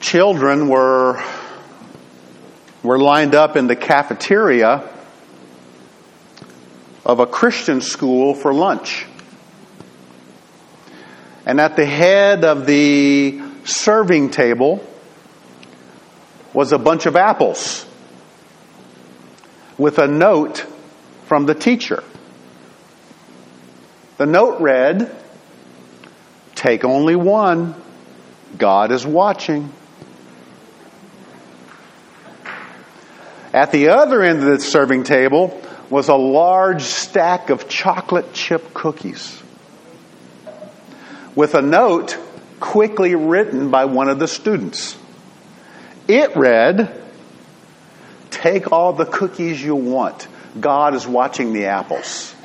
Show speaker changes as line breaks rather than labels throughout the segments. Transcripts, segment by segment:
children were, were lined up in the cafeteria of a Christian school for lunch. And at the head of the serving table was a bunch of apples with a note from the teacher. The note read, Take only one. God is watching. At the other end of the serving table was a large stack of chocolate chip cookies with a note quickly written by one of the students. It read, Take all the cookies you want. God is watching the apples.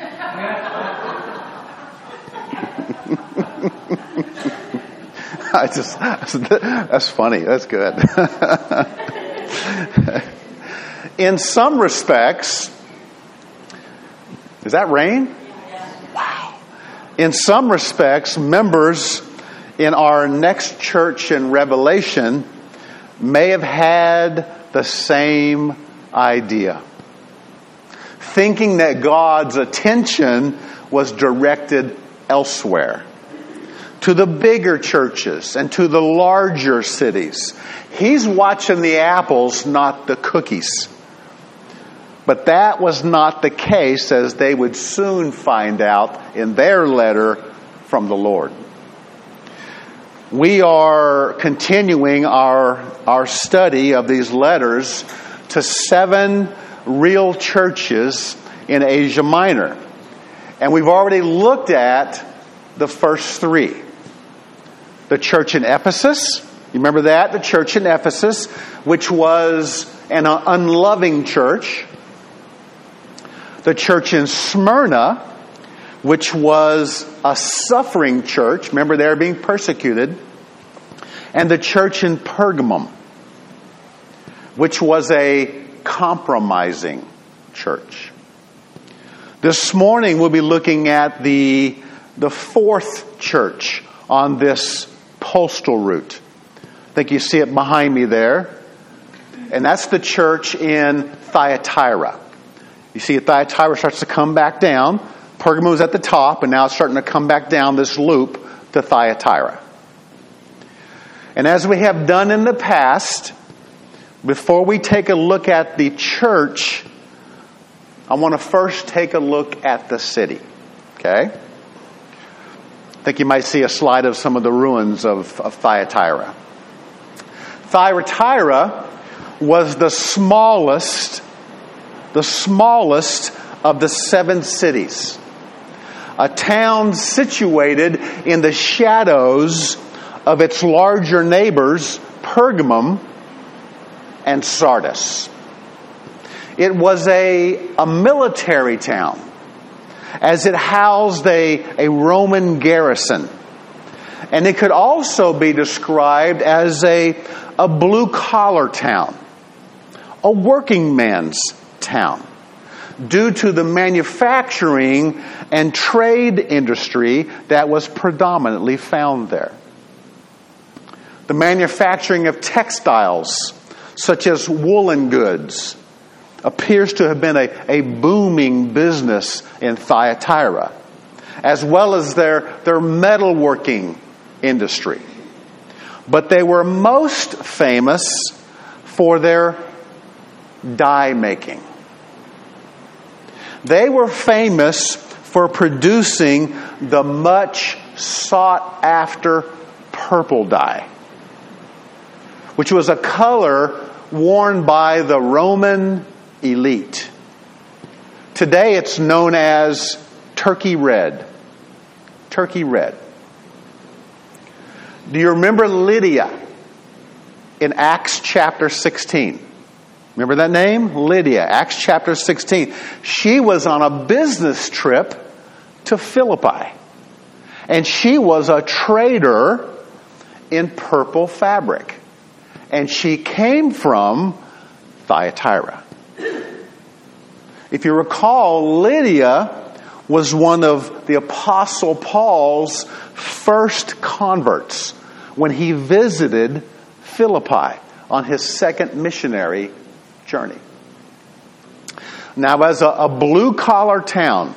I just, that's funny. That's good. In some respects, is that rain? Wow. In some respects, members in our next church in Revelation may have had the same idea. Thinking that God's attention was directed elsewhere to the bigger churches and to the larger cities. He's watching the apples, not the cookies. But that was not the case, as they would soon find out in their letter from the Lord. We are continuing our, our study of these letters to seven real churches in Asia Minor. And we've already looked at the first three the church in Ephesus. You remember that? The church in Ephesus, which was an unloving church. The church in Smyrna, which was a suffering church. Remember, they're being persecuted. And the church in Pergamum, which was a compromising church. This morning we'll be looking at the, the fourth church on this postal route. I think you see it behind me there. And that's the church in Thyatira. You see, Thyatira starts to come back down. Pergamum is at the top, and now it's starting to come back down this loop to Thyatira. And as we have done in the past, before we take a look at the church, I want to first take a look at the city. Okay? I think you might see a slide of some of the ruins of, of Thyatira. Thyatira was the smallest, the smallest of the seven cities. A town situated in the shadows of its larger neighbors, Pergamum and Sardis. It was a, a military town as it housed a, a Roman garrison. And it could also be described as a, a blue collar town, a working man's town, due to the manufacturing and trade industry that was predominantly found there. The manufacturing of textiles, such as woolen goods, appears to have been a, a booming business in Thyatira, as well as their, their metalworking industry. But they were most famous for their dye making. They were famous for producing the much sought after purple dye, which was a color worn by the Roman elite. Today it's known as turkey red. Turkey red. Do you remember Lydia in Acts chapter 16? Remember that name? Lydia, Acts chapter 16. She was on a business trip to Philippi. And she was a trader in purple fabric. And she came from Thyatira. If you recall, Lydia was one of the Apostle Paul's first converts when he visited Philippi on his second missionary journey. Now, as a, a blue collar town,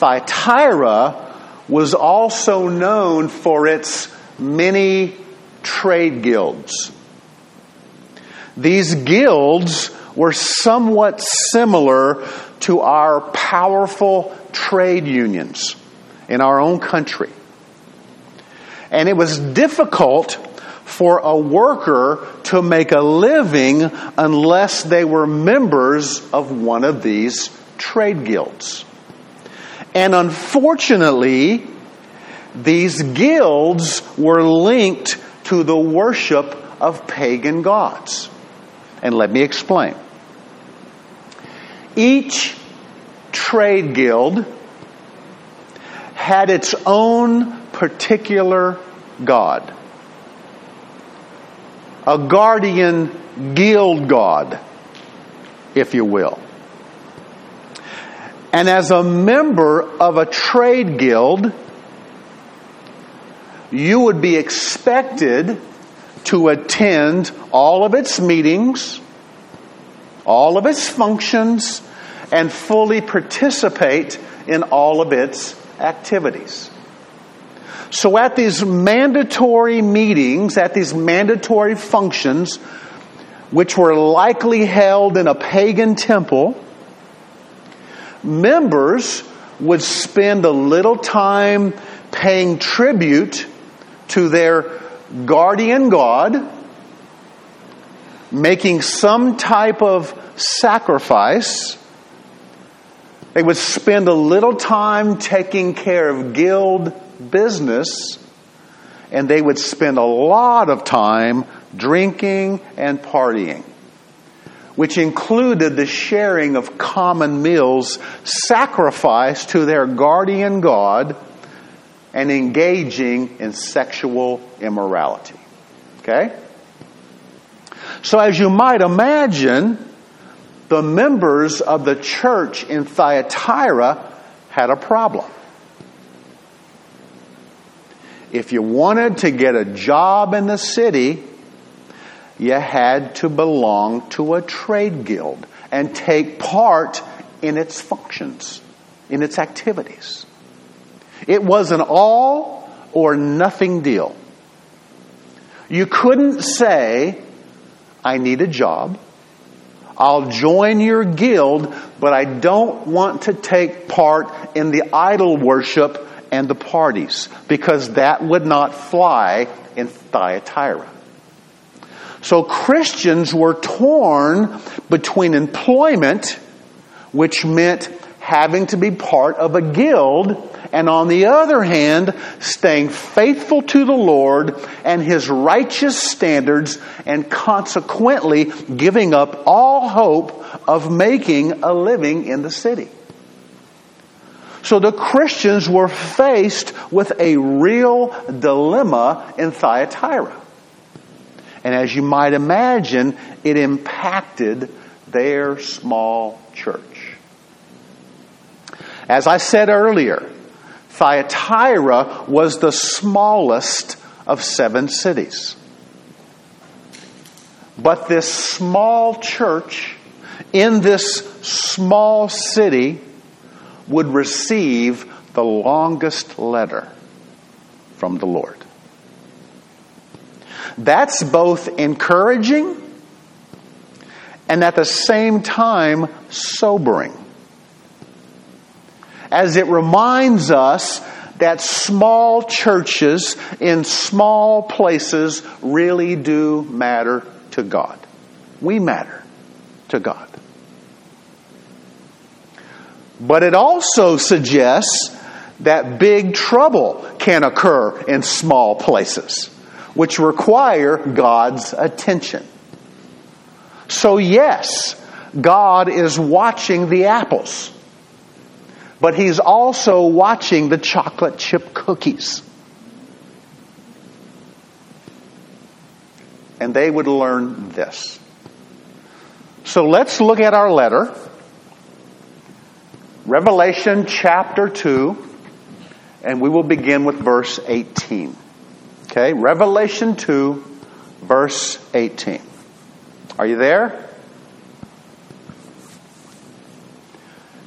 Thyatira was also known for its many trade guilds. These guilds were somewhat similar to our powerful trade unions in our own country. And it was difficult for a worker to make a living unless they were members of one of these trade guilds. And unfortunately, these guilds were linked to the worship of pagan gods. And let me explain. Each trade guild had its own particular god, a guardian guild god, if you will. And as a member of a trade guild, you would be expected to attend all of its meetings, all of its functions, and fully participate in all of its activities. So at these mandatory meetings, at these mandatory functions, which were likely held in a pagan temple, members would spend a little time paying tribute to their guardian God, making some type of sacrifice. They would spend a little time taking care of guild business, and they would spend a lot of time drinking and partying which included the sharing of common meals sacrificed to their guardian God and engaging in sexual immorality. Okay? So, as you might imagine, the members of the church in Thyatira had a problem. If you wanted to get a job in the city, you had to belong to a trade guild and take part in its functions, in its activities. It was an all or nothing deal. You couldn't say, I need a job. I'll join your guild, but I don't want to take part in the idol worship and the parties because that would not fly in Thyatira. So Christians were torn between employment, which meant having to be part of a guild, and on the other hand, staying faithful to the Lord and His righteous standards, and consequently giving up all hope of making a living in the city. So the Christians were faced with a real dilemma in Thyatira. And as you might imagine, it impacted their small church. As I said earlier, Thyatira was the smallest of seven cities. But this small church in this small city would receive the longest letter from the Lord. That's both encouraging and at the same time sobering. As it reminds us that small churches in small places really do matter to God. We matter to God. But it also suggests that big trouble can occur in small places which require God's attention. So, yes, God is watching the apples, but He's also watching the chocolate chip cookies. And they would learn this. So let's look at our letter. Revelation chapter 2, and we will begin with verse 18. Okay, Revelation 2, verse 18. Are you there?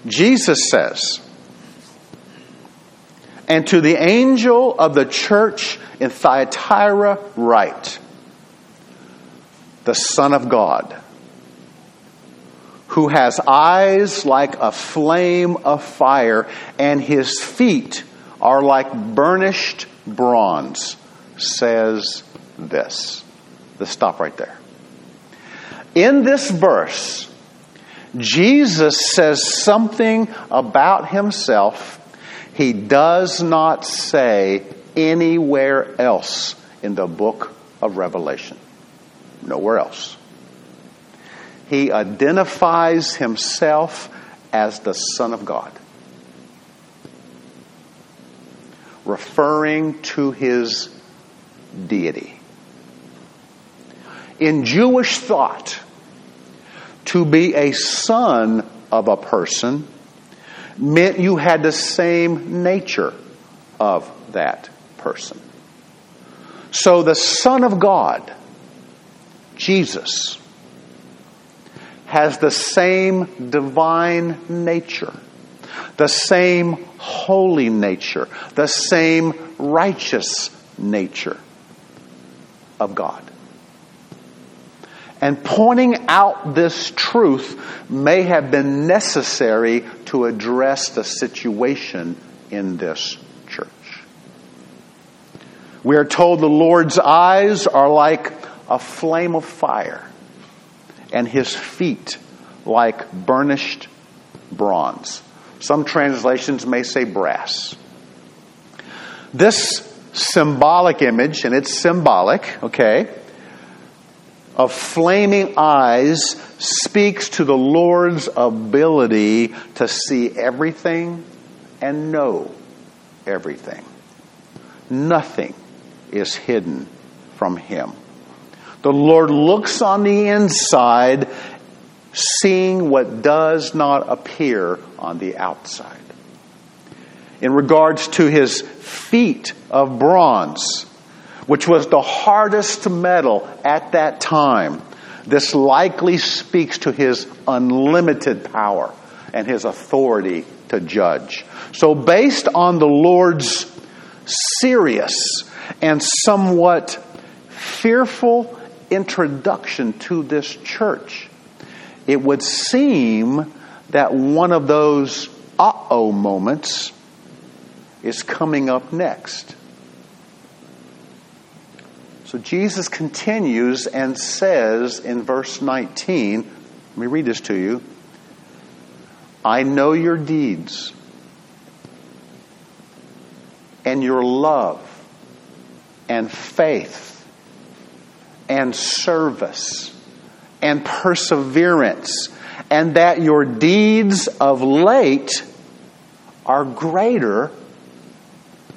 Jesus says, And to the angel of the church in Thyatira, write, the Son of God, who has eyes like a flame of fire, and his feet are like burnished bronze, says this. Let's stop right there. In this verse, Jesus says something about himself he does not say anywhere else in the book of Revelation. Nowhere else. He identifies himself as the Son of God, referring to his deity. In Jewish thought, to be a son of a person meant you had the same nature of that person. So the Son of God, Jesus, has the same divine nature, the same holy nature, the same righteous nature of God. And pointing out this truth may have been necessary to address the situation in this church. We are told the Lord's eyes are like a flame of fire, and his feet like burnished bronze. Some translations may say brass. This symbolic image, and it's symbolic, okay, of flaming eyes speaks to the Lord's ability to see everything and know everything. Nothing is hidden from Him. The Lord looks on the inside, seeing what does not appear on the outside. In regards to His feet of bronze, which was the hardest metal at that time, this likely speaks to his unlimited power and his authority to judge. So, based on the Lord's serious and somewhat fearful introduction to this church, it would seem that one of those uh oh moments is coming up next. So Jesus continues and says in verse 19, let me read this to you. I know your deeds and your love and faith and service and perseverance, and that your deeds of late are greater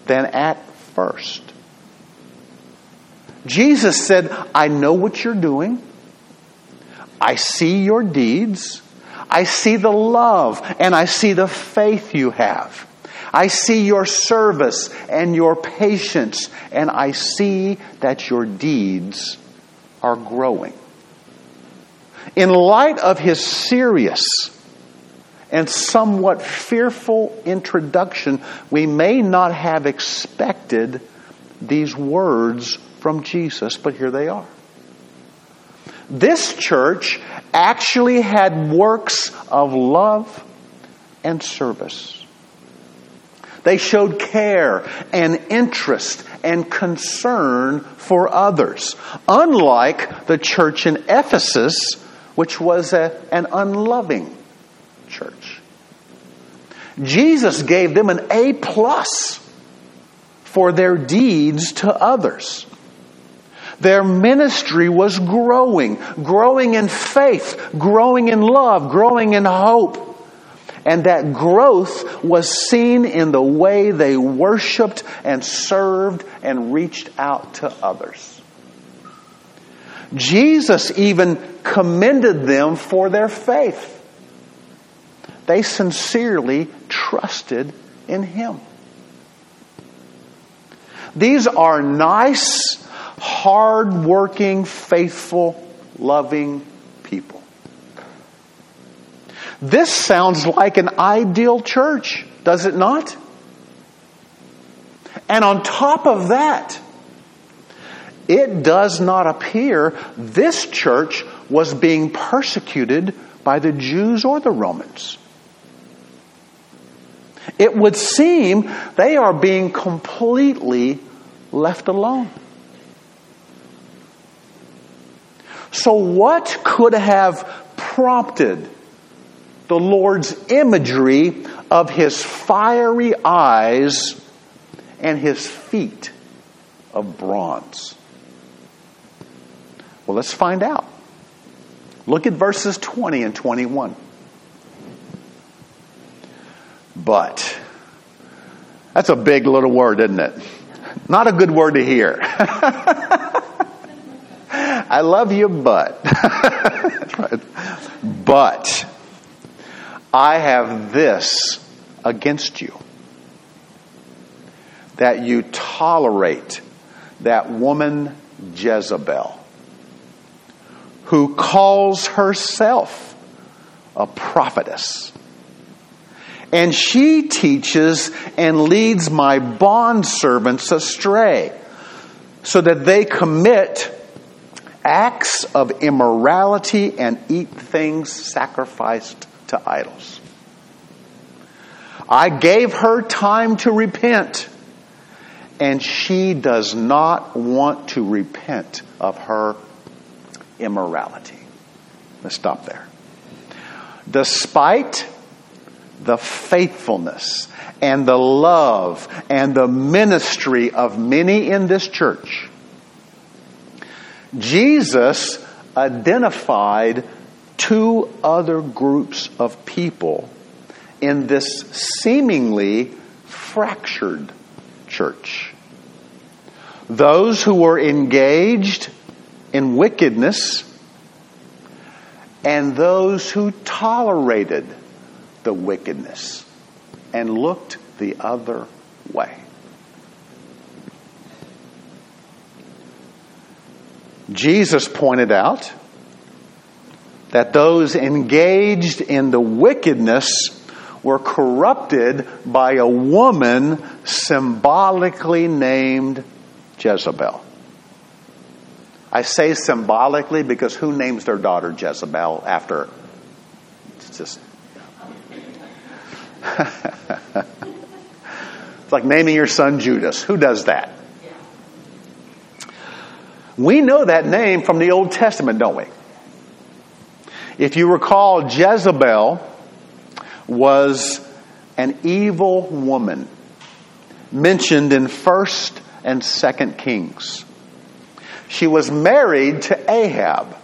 than at first. Jesus said, I know what you're doing. I see your deeds. I see the love and I see the faith you have. I see your service and your patience, and I see that your deeds are growing. In light of his serious and somewhat fearful introduction, we may not have expected these words from Jesus, but here they are. This church actually had works of love and service. They showed care and interest and concern for others, unlike the church in Ephesus, which was a, an unloving church. Jesus gave them an A plus for their deeds to others. Their ministry was growing, growing in faith, growing in love, growing in hope. And that growth was seen in the way they worshiped and served and reached out to others. Jesus even commended them for their faith. They sincerely trusted in Him. These are nice, hard-working, faithful, loving people. This sounds like an ideal church, does it not? And on top of that, it does not appear this church was being persecuted by the Jews or the Romans. It would seem they are being completely left alone. So, what could have prompted the Lord's imagery of his fiery eyes and his feet of bronze? Well, let's find out. Look at verses 20 and 21. But. That's a big little word, isn't it? Not a good word to hear. I love you, but. but I have this against you that you tolerate that woman Jezebel who calls herself a prophetess. And she teaches and leads my bondservants astray so that they commit acts of immorality and eat things sacrificed to idols. I gave her time to repent, and she does not want to repent of her immorality. Let's stop there. Despite the faithfulness and the love and the ministry of many in this church, Jesus identified two other groups of people in this seemingly fractured church. Those who were engaged in wickedness and those who tolerated the wickedness and looked the other way. Jesus pointed out that those engaged in the wickedness were corrupted by a woman symbolically named Jezebel. I say symbolically because who names their daughter Jezebel after? It's just. it's like naming your son Judas. Who does that? We know that name from the Old Testament, don't we? If you recall, Jezebel was an evil woman mentioned in 1st and 2nd Kings. She was married to Ahab,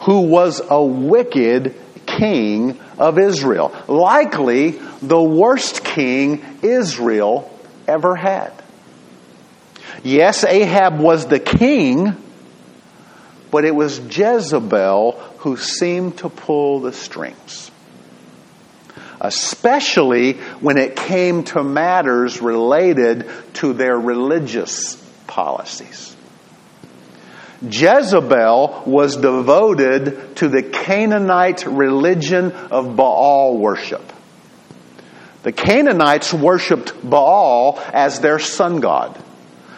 who was a wicked king of Israel. Likely the worst king Israel ever had. Yes, Ahab was the king, but it was Jezebel who seemed to pull the strings. Especially when it came to matters related to their religious policies. Jezebel was devoted to the Canaanite religion of Baal worship. The Canaanites worshiped Baal as their sun god,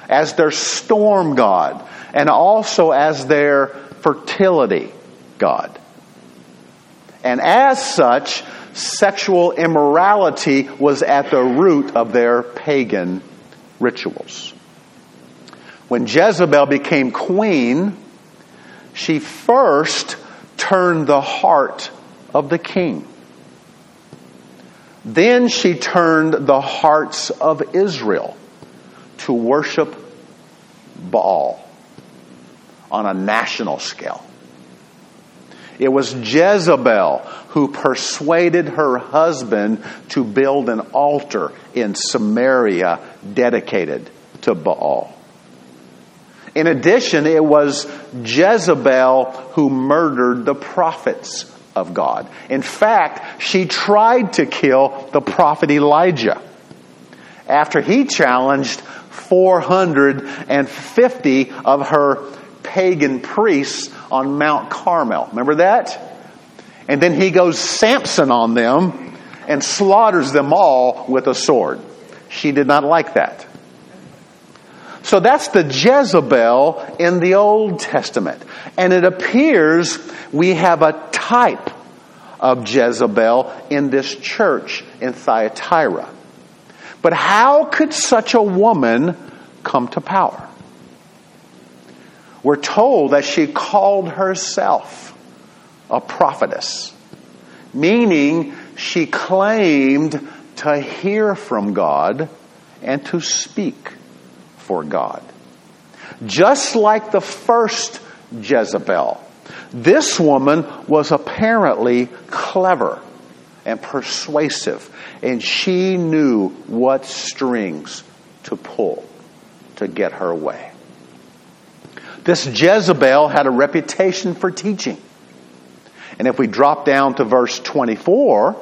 as their storm god, and also as their fertility god. And as such, sexual immorality was at the root of their pagan rituals. When Jezebel became queen, she first turned the heart of the king. Then she turned the hearts of Israel to worship Baal on a national scale. It was Jezebel who persuaded her husband to build an altar in Samaria dedicated to Baal. In addition, it was Jezebel who murdered the prophets of God. In fact, she tried to kill the prophet Elijah after he challenged 450 of her pagan priests on Mount Carmel. Remember that? And then he goes Samson on them and slaughters them all with a sword. She did not like that. So that's the Jezebel in the Old Testament. And it appears we have a type of Jezebel in this church in Thyatira. But how could such a woman come to power? We're told that she called herself a prophetess, meaning she claimed to hear from God and to speak for God. Just like the first Jezebel, this woman was apparently clever and persuasive, and she knew what strings to pull to get her way. This Jezebel had a reputation for teaching. And if we drop down to verse 24,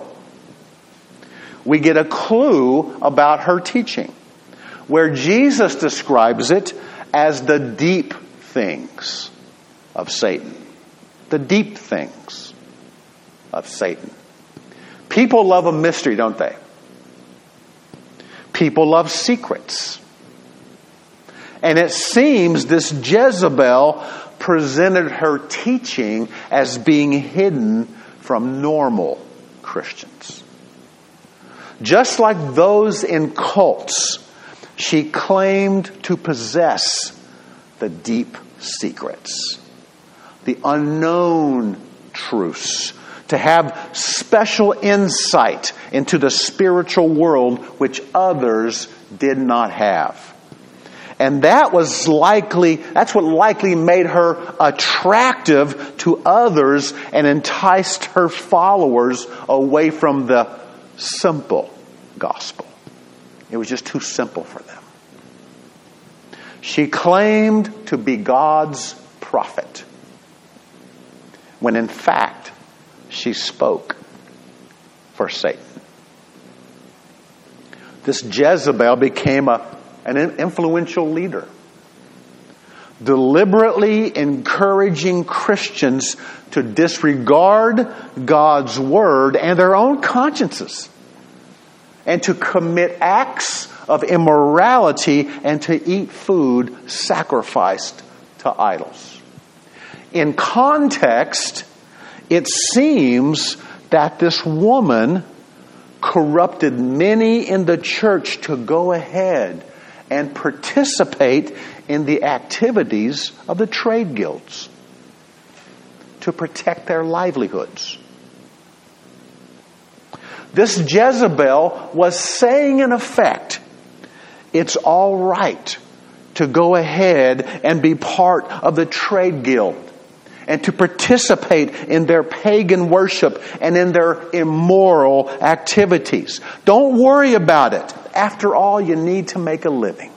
we get a clue about her teaching where Jesus describes it as the deep things of Satan. The deep things of Satan. People love a mystery, don't they? People love secrets. And it seems this Jezebel presented her teaching as being hidden from normal Christians. Just like those in cults she claimed to possess the deep secrets, the unknown truths, to have special insight into the spiritual world which others did not have. And that was likely, that's what likely made her attractive to others and enticed her followers away from the simple gospel. It was just too simple for them. She claimed to be God's prophet, when in fact, she spoke for Satan. This Jezebel became a, an influential leader, deliberately encouraging Christians to disregard God's word and their own consciences and to commit acts of immorality and to eat food sacrificed to idols. In context, it seems that this woman corrupted many in the church to go ahead and participate in the activities of the trade guilds to protect their livelihoods. This Jezebel was saying, in effect, it's all right to go ahead and be part of the trade guild and to participate in their pagan worship and in their immoral activities. Don't worry about it. After all, you need to make a living.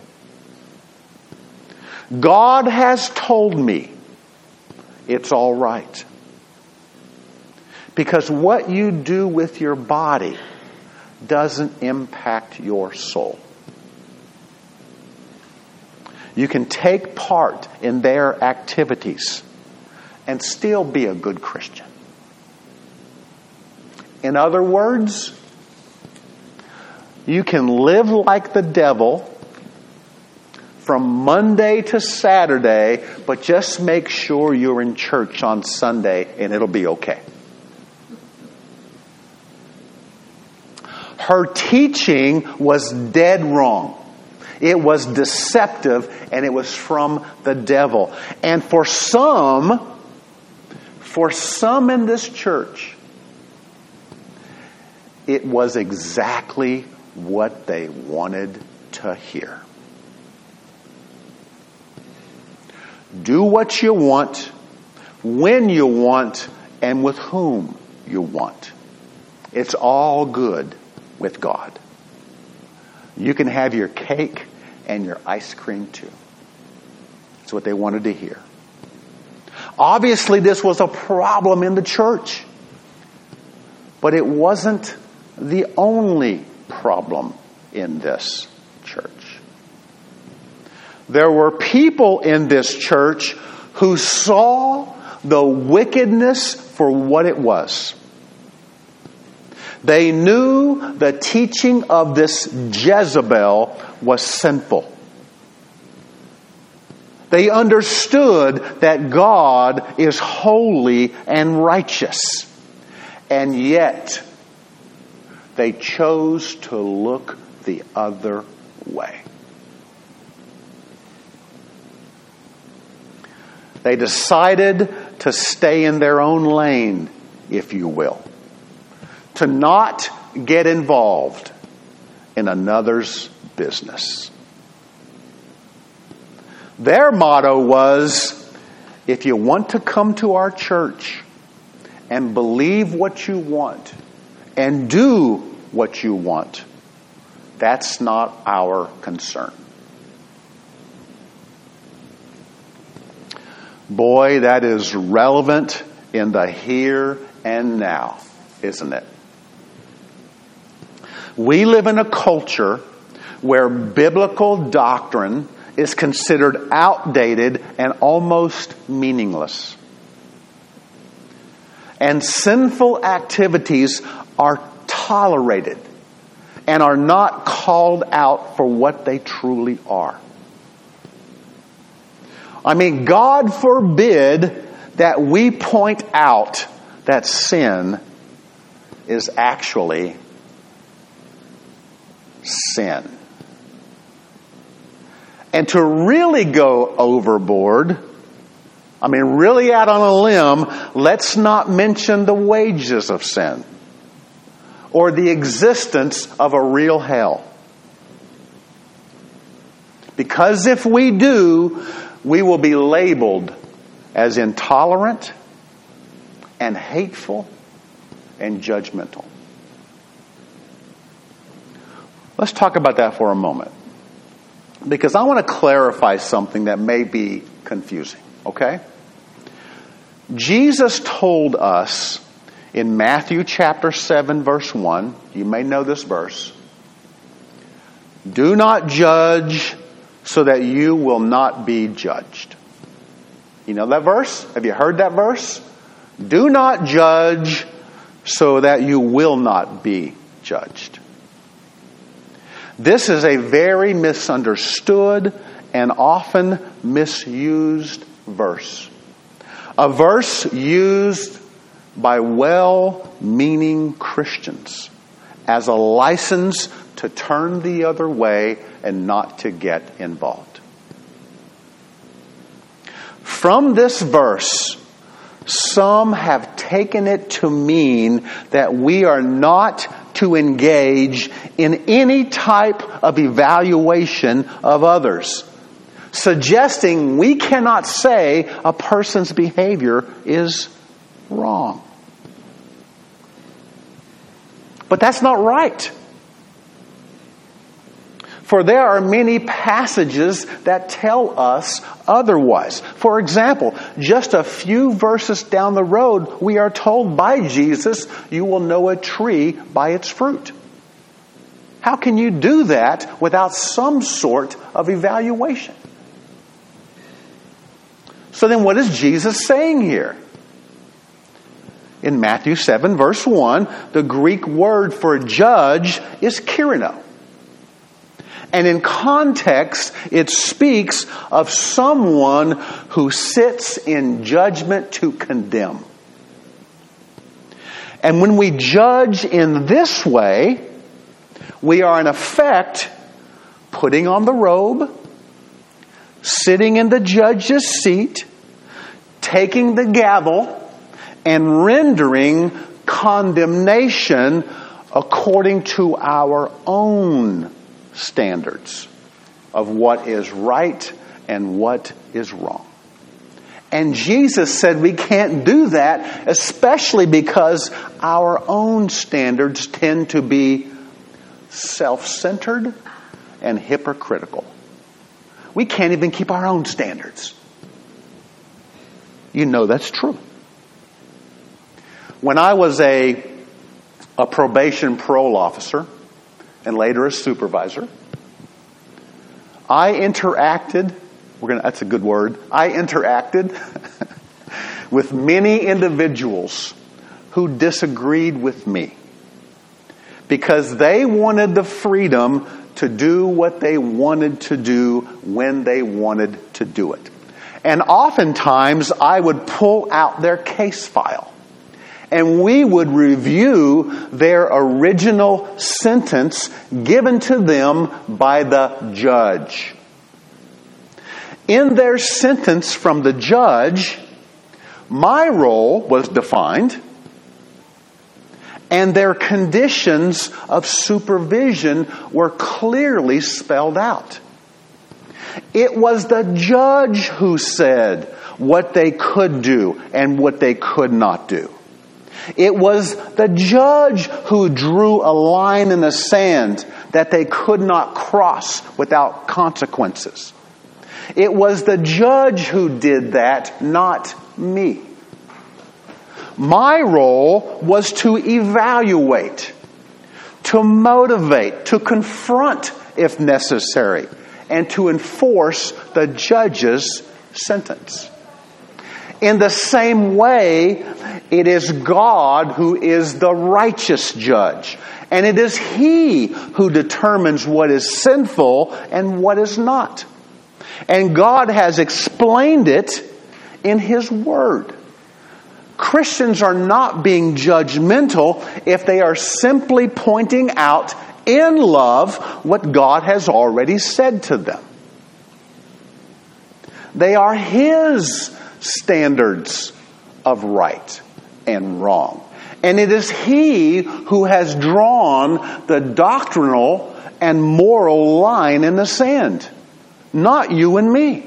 God has told me it's all right. Because what you do with your body doesn't impact your soul. You can take part in their activities and still be a good Christian. In other words, you can live like the devil from Monday to Saturday, but just make sure you're in church on Sunday and it'll be okay. her teaching was dead wrong. It was deceptive and it was from the devil. And for some, for some in this church, it was exactly what they wanted to hear. Do what you want, when you want, and with whom you want. It's all good with God. You can have your cake and your ice cream too. That's what they wanted to hear. Obviously, this was a problem in the church, but it wasn't the only problem in this church. there were people in this church who saw the wickedness for what it was. They knew the teaching of this Jezebel was sinful. They understood that God is holy and righteous. And yet, they chose to look the other way. They decided to stay in their own lane, if you will, to not get involved in another's business. Their motto was if you want to come to our church and believe what you want and do what you want, that's not our concern. Boy, that is relevant in the here and now, isn't it? We live in a culture where biblical doctrine is considered outdated and almost meaningless. And sinful activities are tolerated and are not called out for what they truly are. I mean, God forbid that we point out that sin is actually sin. And to really go overboard, I mean, really out on a limb, let's not mention the wages of sin or the existence of a real hell. Because if we do, we will be labeled as intolerant and hateful and judgmental. Let's talk about that for a moment. Because I want to clarify something that may be confusing, okay? Jesus told us in Matthew chapter 7, verse 1, you may know this verse, do not judge so that you will not be judged. You know that verse? Have you heard that verse? Do not judge so that you will not be judged. This is a very misunderstood and often misused verse. A verse used by well meaning Christians as a license to turn the other way and not to get involved. From this verse, some have taken it to mean that we are not to engage in any type of evaluation of others, suggesting we cannot say a person's behavior is wrong. But that's not right. For there are many passages that tell us otherwise. For example, just a few verses down the road, we are told by Jesus, you will know a tree by its fruit. How can you do that without some sort of evaluation? So then what is Jesus saying here? In Matthew 7 verse 1, the Greek word for judge is krino. And in context, it speaks of someone who sits in judgment to condemn. And when we judge in this way, we are in effect putting on the robe, sitting in the judge's seat, taking the gavel, and rendering condemnation according to our own standards of what is right and what is wrong. And Jesus said we can't do that, especially because our own standards tend to be self centered and hypocritical. We can't even keep our own standards. You know that's true. When I was a, a probation parole officer, and later a supervisor, I interacted, we're gonna, that's a good word, I interacted with many individuals who disagreed with me because they wanted the freedom to do what they wanted to do when they wanted to do it. And oftentimes I would pull out their case file and we would review their original sentence given to them by the judge. In their sentence from the judge, my role was defined and their conditions of supervision were clearly spelled out. It was the judge who said what they could do and what they could not do. It was the judge who drew a line in the sand that they could not cross without consequences. It was the judge who did that, not me. My role was to evaluate, to motivate, to confront if necessary, and to enforce the judge's sentence. In the same way, it is God who is the righteous judge. And it is He who determines what is sinful and what is not. And God has explained it in His Word. Christians are not being judgmental if they are simply pointing out in love what God has already said to them. They are His standards of right and wrong. And it is He who has drawn the doctrinal and moral line in the sand, not you and me.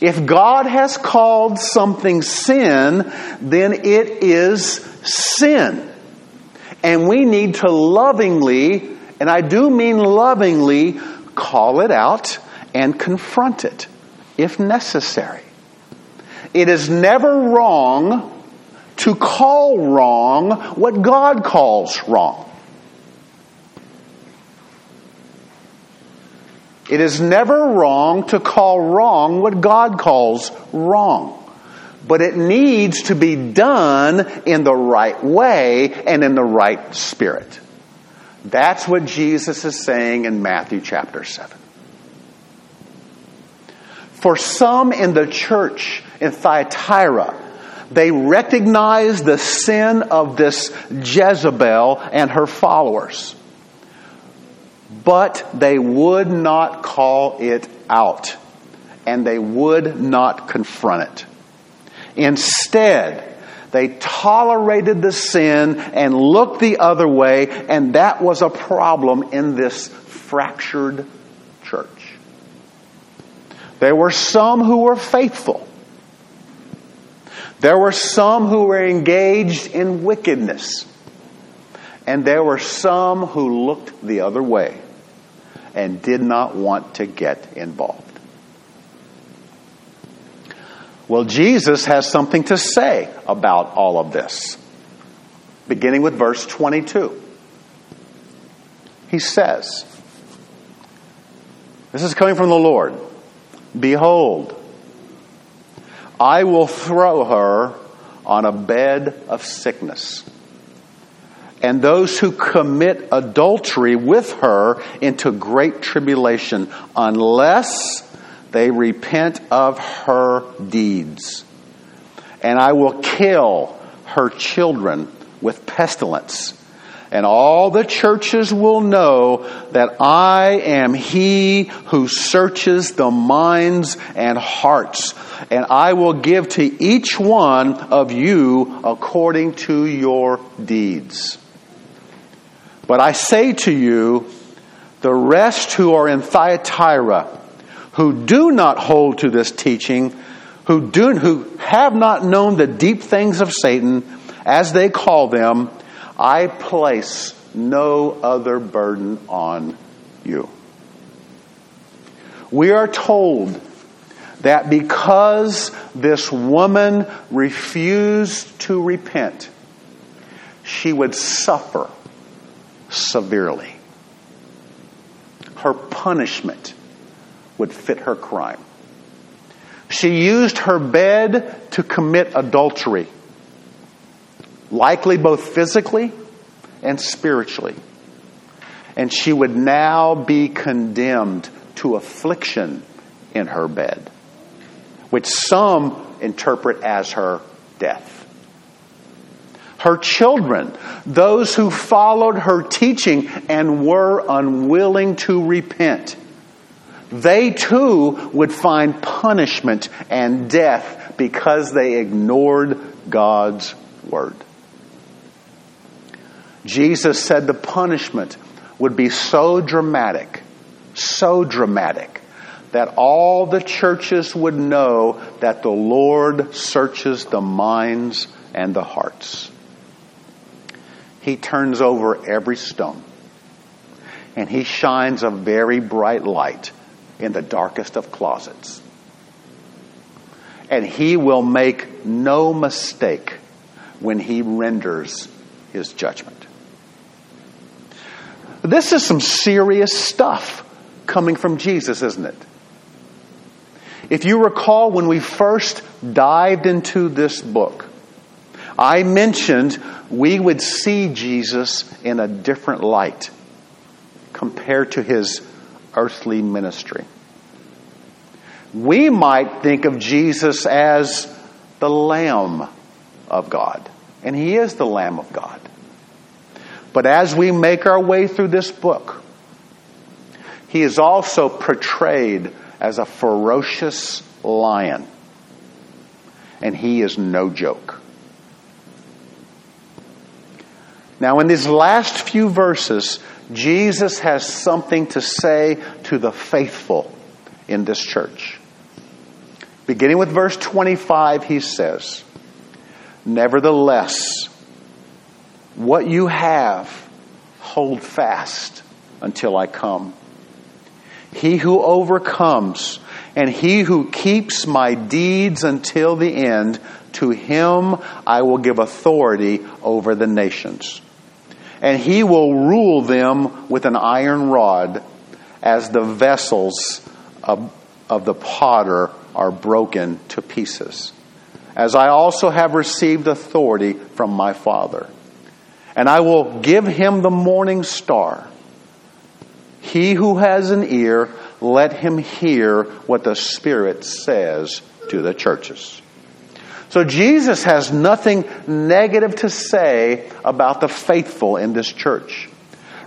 If God has called something sin, then it is sin. And we need to lovingly, and I do mean lovingly, call it out and confront it if necessary. It is never wrong to call wrong what God calls wrong. It is never wrong to call wrong what God calls wrong. But it needs to be done in the right way and in the right spirit. That's what Jesus is saying in Matthew chapter 7. For some in the church in Thyatira, they recognized the sin of this Jezebel and her followers but they would not call it out and they would not confront it. Instead, they tolerated the sin and looked the other way, and that was a problem in this fractured. There were some who were faithful. There were some who were engaged in wickedness. And there were some who looked the other way and did not want to get involved. Well, Jesus has something to say about all of this, beginning with verse 22. He says, This is coming from the Lord. Behold, I will throw her on a bed of sickness and those who commit adultery with her into great tribulation unless they repent of her deeds. And I will kill her children with pestilence. And all the churches will know that I am he who searches the minds and hearts. And I will give to each one of you according to your deeds. But I say to you, the rest who are in Thyatira, who do not hold to this teaching, who do, who have not known the deep things of Satan, as they call them, I place no other burden on you. We are told that because this woman refused to repent, she would suffer severely. her punishment would fit her crime. She used her bed to commit adultery, likely both physically and spiritually. And she would now be condemned to affliction in her bed, which some interpret as her death. Her children, those who followed her teaching and were unwilling to repent, they too would find punishment and death because they ignored God's word. Jesus said the punishment would be so dramatic, so dramatic, that all the churches would know that the Lord searches the minds and the hearts. He turns over every stone and he shines a very bright light in the darkest of closets. And he will make no mistake when he renders his judgment. This is some serious stuff coming from Jesus, isn't it? If you recall when we first dived into this book, I mentioned we would see Jesus in a different light compared to his earthly ministry. We might think of Jesus as the Lamb of God, and he is the Lamb of God. But as we make our way through this book, he is also portrayed as a ferocious lion. And he is no joke. Now, in these last few verses, Jesus has something to say to the faithful in this church. Beginning with verse 25, he says, Nevertheless, what you have, hold fast until I come. He who overcomes and he who keeps my deeds until the end, to him I will give authority over the nations. And he will rule them with an iron rod as the vessels of, of the potter are broken to pieces. As I also have received authority from my Father. And I will give him the morning star. He who has an ear, let him hear what the Spirit says to the churches. So Jesus has nothing negative to say about the faithful in this church.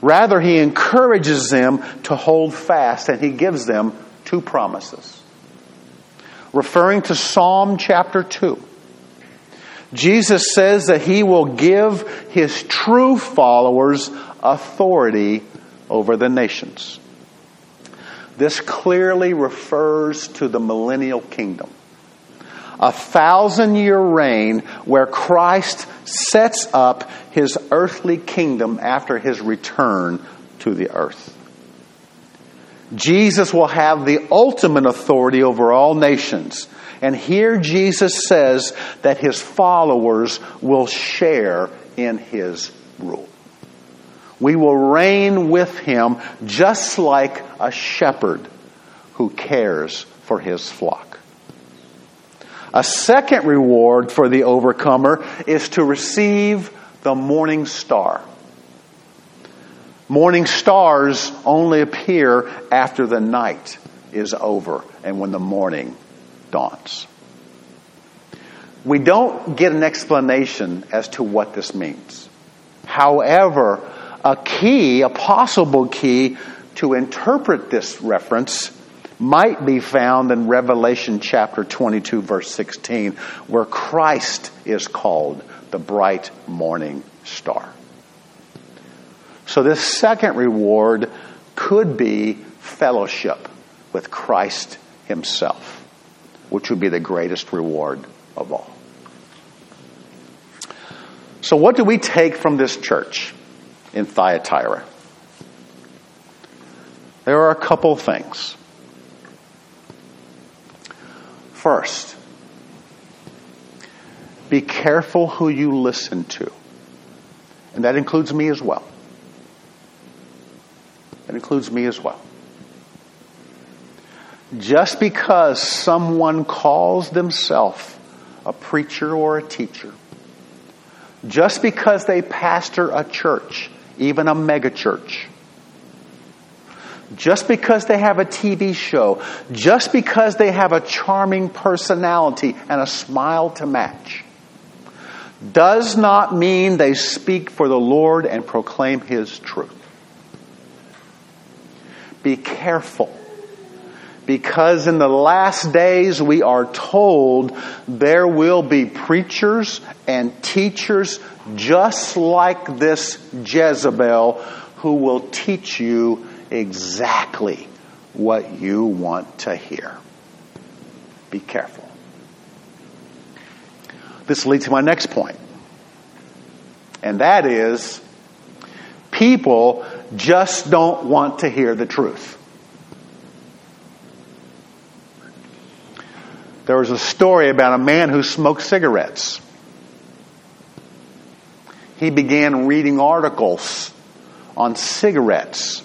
Rather, he encourages them to hold fast and he gives them two promises. Referring to Psalm chapter 2, Jesus says that he will give his true followers authority over the nations. This clearly refers to the millennial kingdom. A thousand year reign where Christ sets up his earthly kingdom after his return to the earth. Jesus will have the ultimate authority over all nations. And here Jesus says that his followers will share in his rule. We will reign with him just like a shepherd who cares for his flock. A second reward for the overcomer is to receive the morning star. Morning stars only appear after the night is over and when the morning dawns. We don't get an explanation as to what this means. However, a key, a possible key to interpret this reference might be found in Revelation chapter 22 verse 16 where Christ is called the bright morning star. So this second reward could be fellowship with Christ himself, which would be the greatest reward of all. So what do we take from this church in Thyatira? There are a couple things. First, be careful who you listen to. And that includes me as well. That includes me as well. just because someone calls themselves a preacher or a teacher, just because they pastor a church, even a megachurch, just because they have a TV show, just because they have a charming personality and a smile to match, does not mean they speak for the Lord and proclaim His truth. Be careful. Because in the last days we are told there will be preachers and teachers just like this Jezebel who will teach you exactly what you want to hear. Be careful. This leads to my next. And that is, people just don't want to hear the truth. There was a story about a man who smoked cigarettes. He began reading articles on cigarettes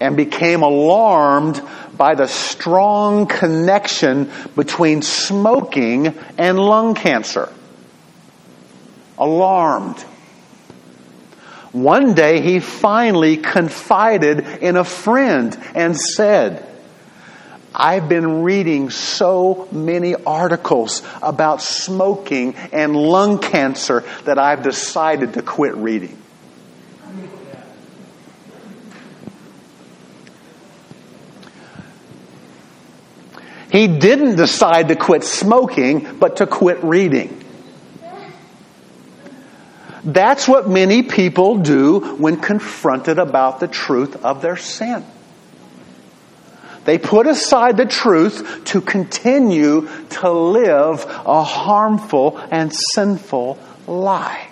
and became alarmed by the strong connection between smoking and lung cancer. Alarmed. One day he finally confided in a friend and said, I've been reading so many articles about smoking and lung cancer that I've decided to quit reading. He didn't decide to quit smoking, but to quit reading. That's what many people do when confronted about the truth of their sin. They put aside the truth to continue to live a harmful and sinful lie.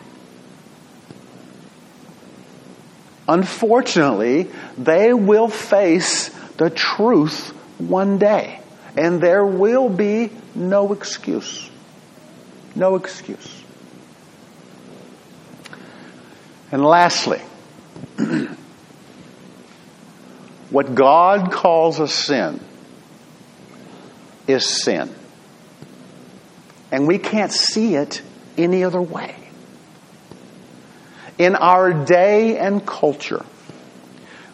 Unfortunately, they will face the truth one day. And there will be no excuse. No excuse. And lastly, what God calls a sin is sin. And we can't see it any other way. In our day and culture,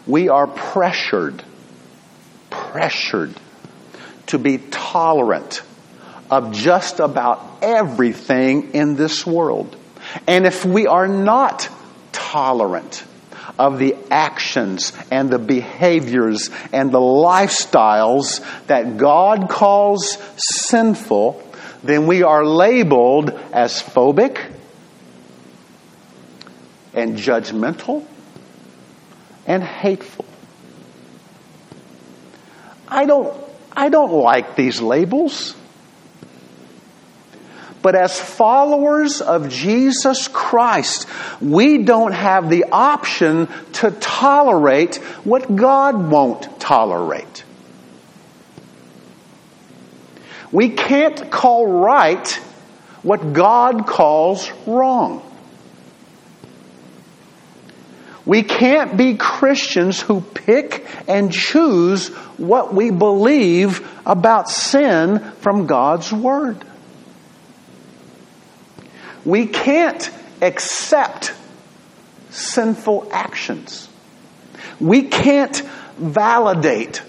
we are pressured, pressured to be tolerant of just about everything in this world. And if we are not tolerant of the actions and the behaviors and the lifestyles that God calls sinful, then we are labeled as phobic and judgmental and hateful. I don't I don't like these labels. But as followers of Jesus Christ, we don't have the option to tolerate what God won't tolerate. We can't call right what God calls wrong. We can't be Christians who pick and choose what we believe about sin from God's Word. We can't accept sinful actions. We can't validate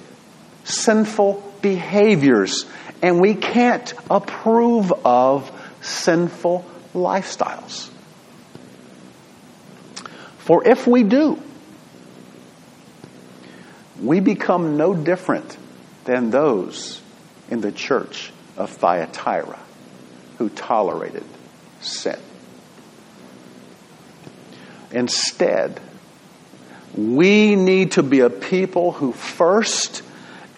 sinful behaviors. And we can't approve of sinful lifestyles. For if we do, we become no different than those in the church of Thyatira who tolerated sin. Instead, we need to be a people who first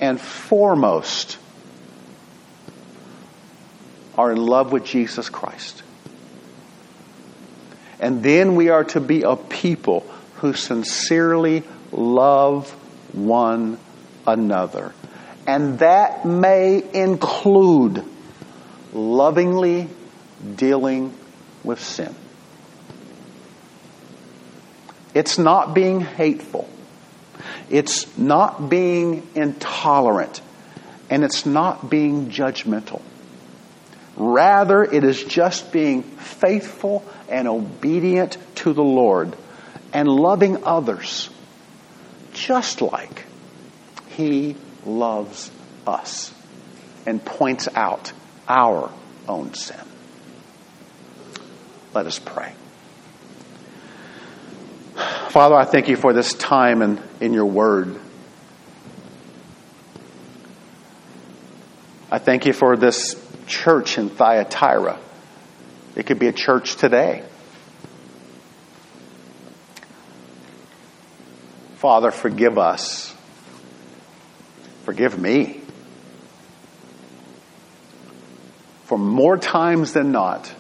and foremost are in love with Jesus Christ. And then we are to be a people who sincerely love one another. And that may include lovingly dealing with sin. It's not being hateful. It's not being intolerant. And it's not being judgmental. Rather, it is just being faithful and obedient to the Lord and loving others just like He loves us and points out our own sin. Let us pray. Father, I thank you for this time in, in your word. I thank you for this church in Thyatira. It could be a church today. Father, forgive us. Forgive me. For more times than not,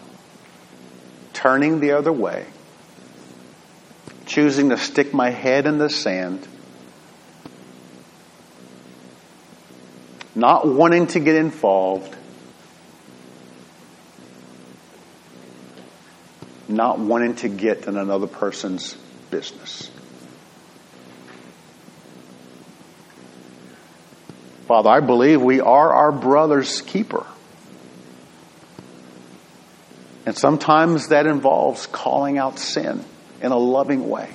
turning the other way, choosing to stick my head in the sand, not wanting to get involved, not wanting to get in another person's business. Father, I believe we are our brother's keeper. And sometimes that involves calling out sin in a loving way.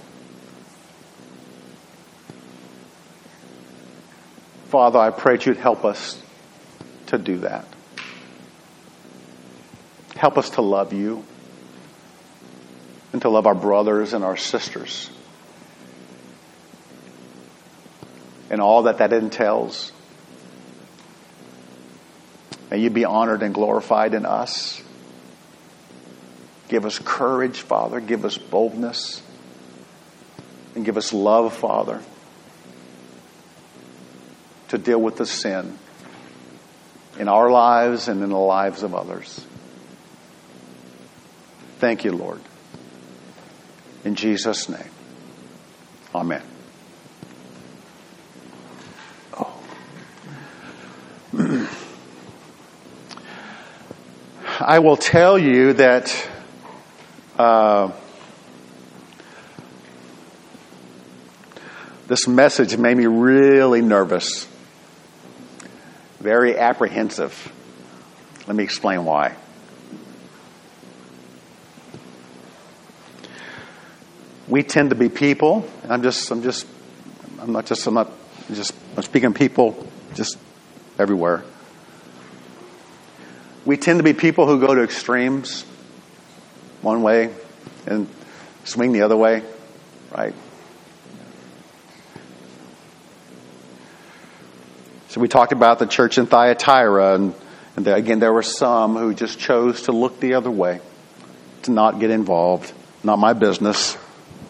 Father, I pray that you'd help us to do that. Help us to love you and to love our brothers and our sisters and all that that entails. May you be honored and glorified in us. Give us courage, Father. Give us boldness. And give us love, Father, to deal with the sin in our lives and in the lives of others. Thank you, Lord. In Jesus' name. Amen. Oh. I will tell you that uh, this message made me really nervous, very apprehensive. Let me explain why. We tend to be people. I'm just, I'm just, I'm not just, I'm not just, I'm speaking people just everywhere. We tend to be people who go to extremes one way and swing the other way, right? So we talked about the church in Thyatira, and, and the, again, there were some who just chose to look the other way, to not get involved. Not my business.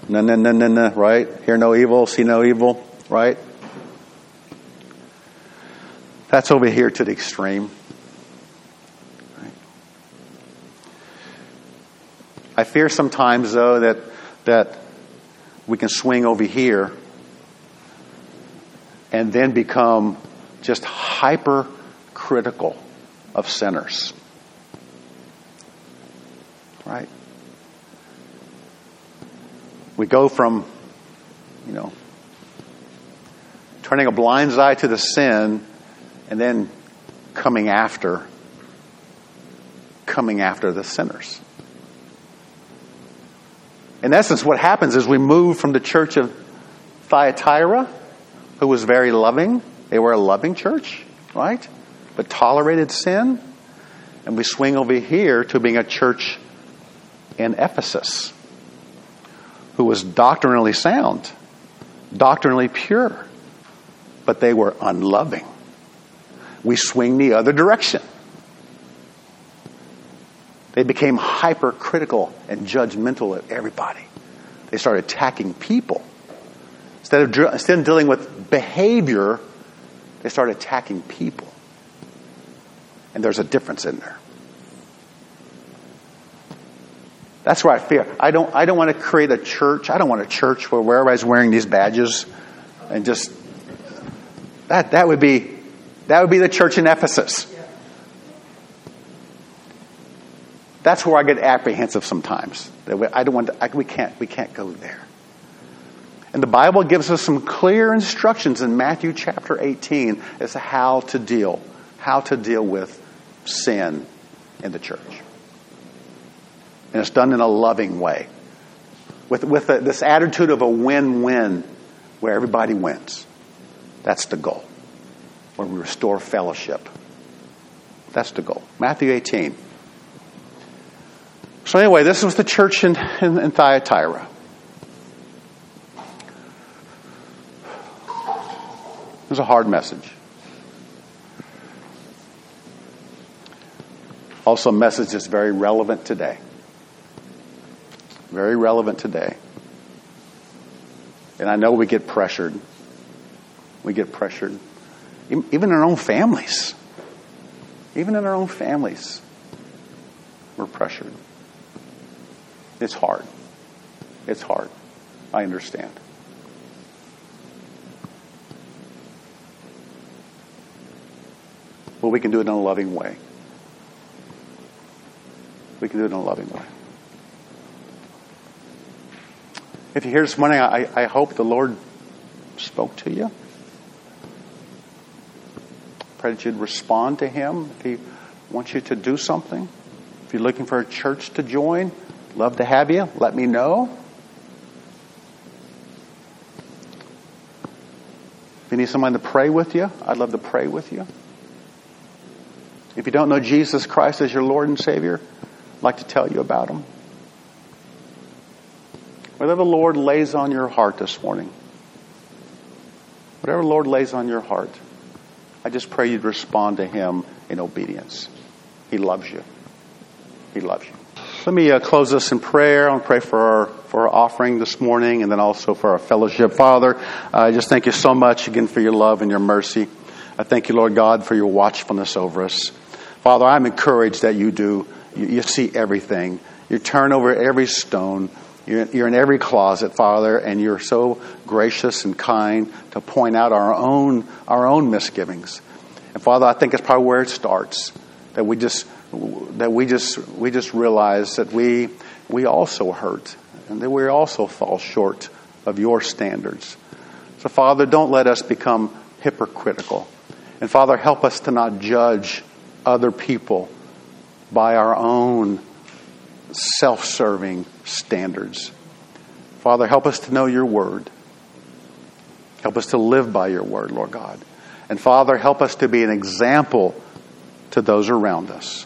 No, no, no, no, no, right? Hear no evil, see no evil, right? That's over here to the extreme. I fear sometimes, though, that, that we can swing over here and then become just hyper critical of sinners. Right? We go from, you know, turning a blind eye to the sin and then coming after coming after the sinners. In essence, what happens is we move from the church of Thyatira, who was very loving. They were a loving church, right? But tolerated sin. And we swing over here to being a church in Ephesus, who was doctrinally sound, doctrinally pure, but they were unloving. We swing the other direction. They became hypercritical and judgmental of everybody. They started attacking people. Instead of, instead of dealing with behavior, they started attacking people. And there's a difference in there. That's where I fear. I don't, I don't want to create a church. I don't want a church where, everybody's wearing these badges and just, that, that would be, that would be the church in Ephesus. That's where I get apprehensive sometimes. I don't want to, I, we can't, we can't go there. And the Bible gives us some clear instructions in Matthew chapter 18 as to how to deal, how to deal with sin in the church. And it's done in a loving way. With, with a, this attitude of a win win where everybody wins. That's the goal. Where we restore fellowship. That's the goal. Matthew 18. So, anyway, this was the church in, in, in Thyatira. It was a hard message. Also, a message that's very relevant today. Very relevant today. And I know we get pressured. We get pressured. Even in our own families. Even in our own families, we're pressured. It's hard. It's hard. I understand. But we can do it in a loving way. We can do it in a loving way. If you're here this morning, I, I hope the Lord spoke to you. Pray that you'd respond to Him if He wants you to do something. If you're looking for a church to join, love to have you. Let me know. If you need someone to pray with you, I'd love to pray with you. If you don't know Jesus Christ as your Lord and Savior, I'd like to tell you about Him. Whatever the Lord lays on your heart this morning, whatever the Lord lays on your heart, I just pray you'd respond to Him in obedience. He loves you. He loves you. Let me uh, close this in prayer. I want to pray for our, for our offering this morning and then also for our fellowship. Father, I just thank you so much again for your love and your mercy. I thank you, Lord God, for your watchfulness over us. Father, I'm encouraged that you do. You, you see everything. You turn over every stone. You're, you're, in every closet, Father, and you're so gracious and kind to point out our own our own misgivings. And Father, I think it's probably where it starts that we just that we just we just realize that we we also hurt and that we also fall short of your standards. So, Father, don't let us become hypocritical. And Father, help us to not judge other people by our own self serving standards. Father, help us to know your word. Help us to live by your word, Lord God. And Father, help us to be an example to those around us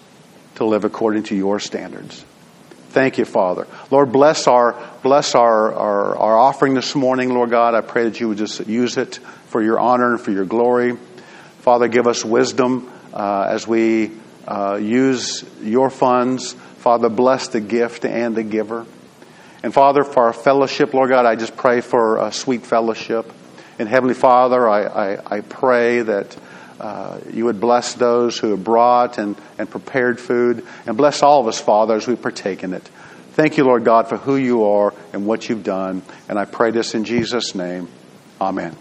to live according to your standards. Thank you, Father. Lord, bless our bless our, our, our offering this morning, Lord God. I pray that you would just use it for your honor and for your glory. Father, give us wisdom uh, as we uh, use your funds. Father, bless the gift and the giver. And Father, for our fellowship, Lord God, I just pray for a sweet fellowship. And Heavenly Father, I, I, I pray that uh, you would bless those who have brought and, and prepared food, and bless all of us, Father, as we partake in it. Thank you, Lord God, for who you are and what you've done. And I pray this in Jesus' name. Amen.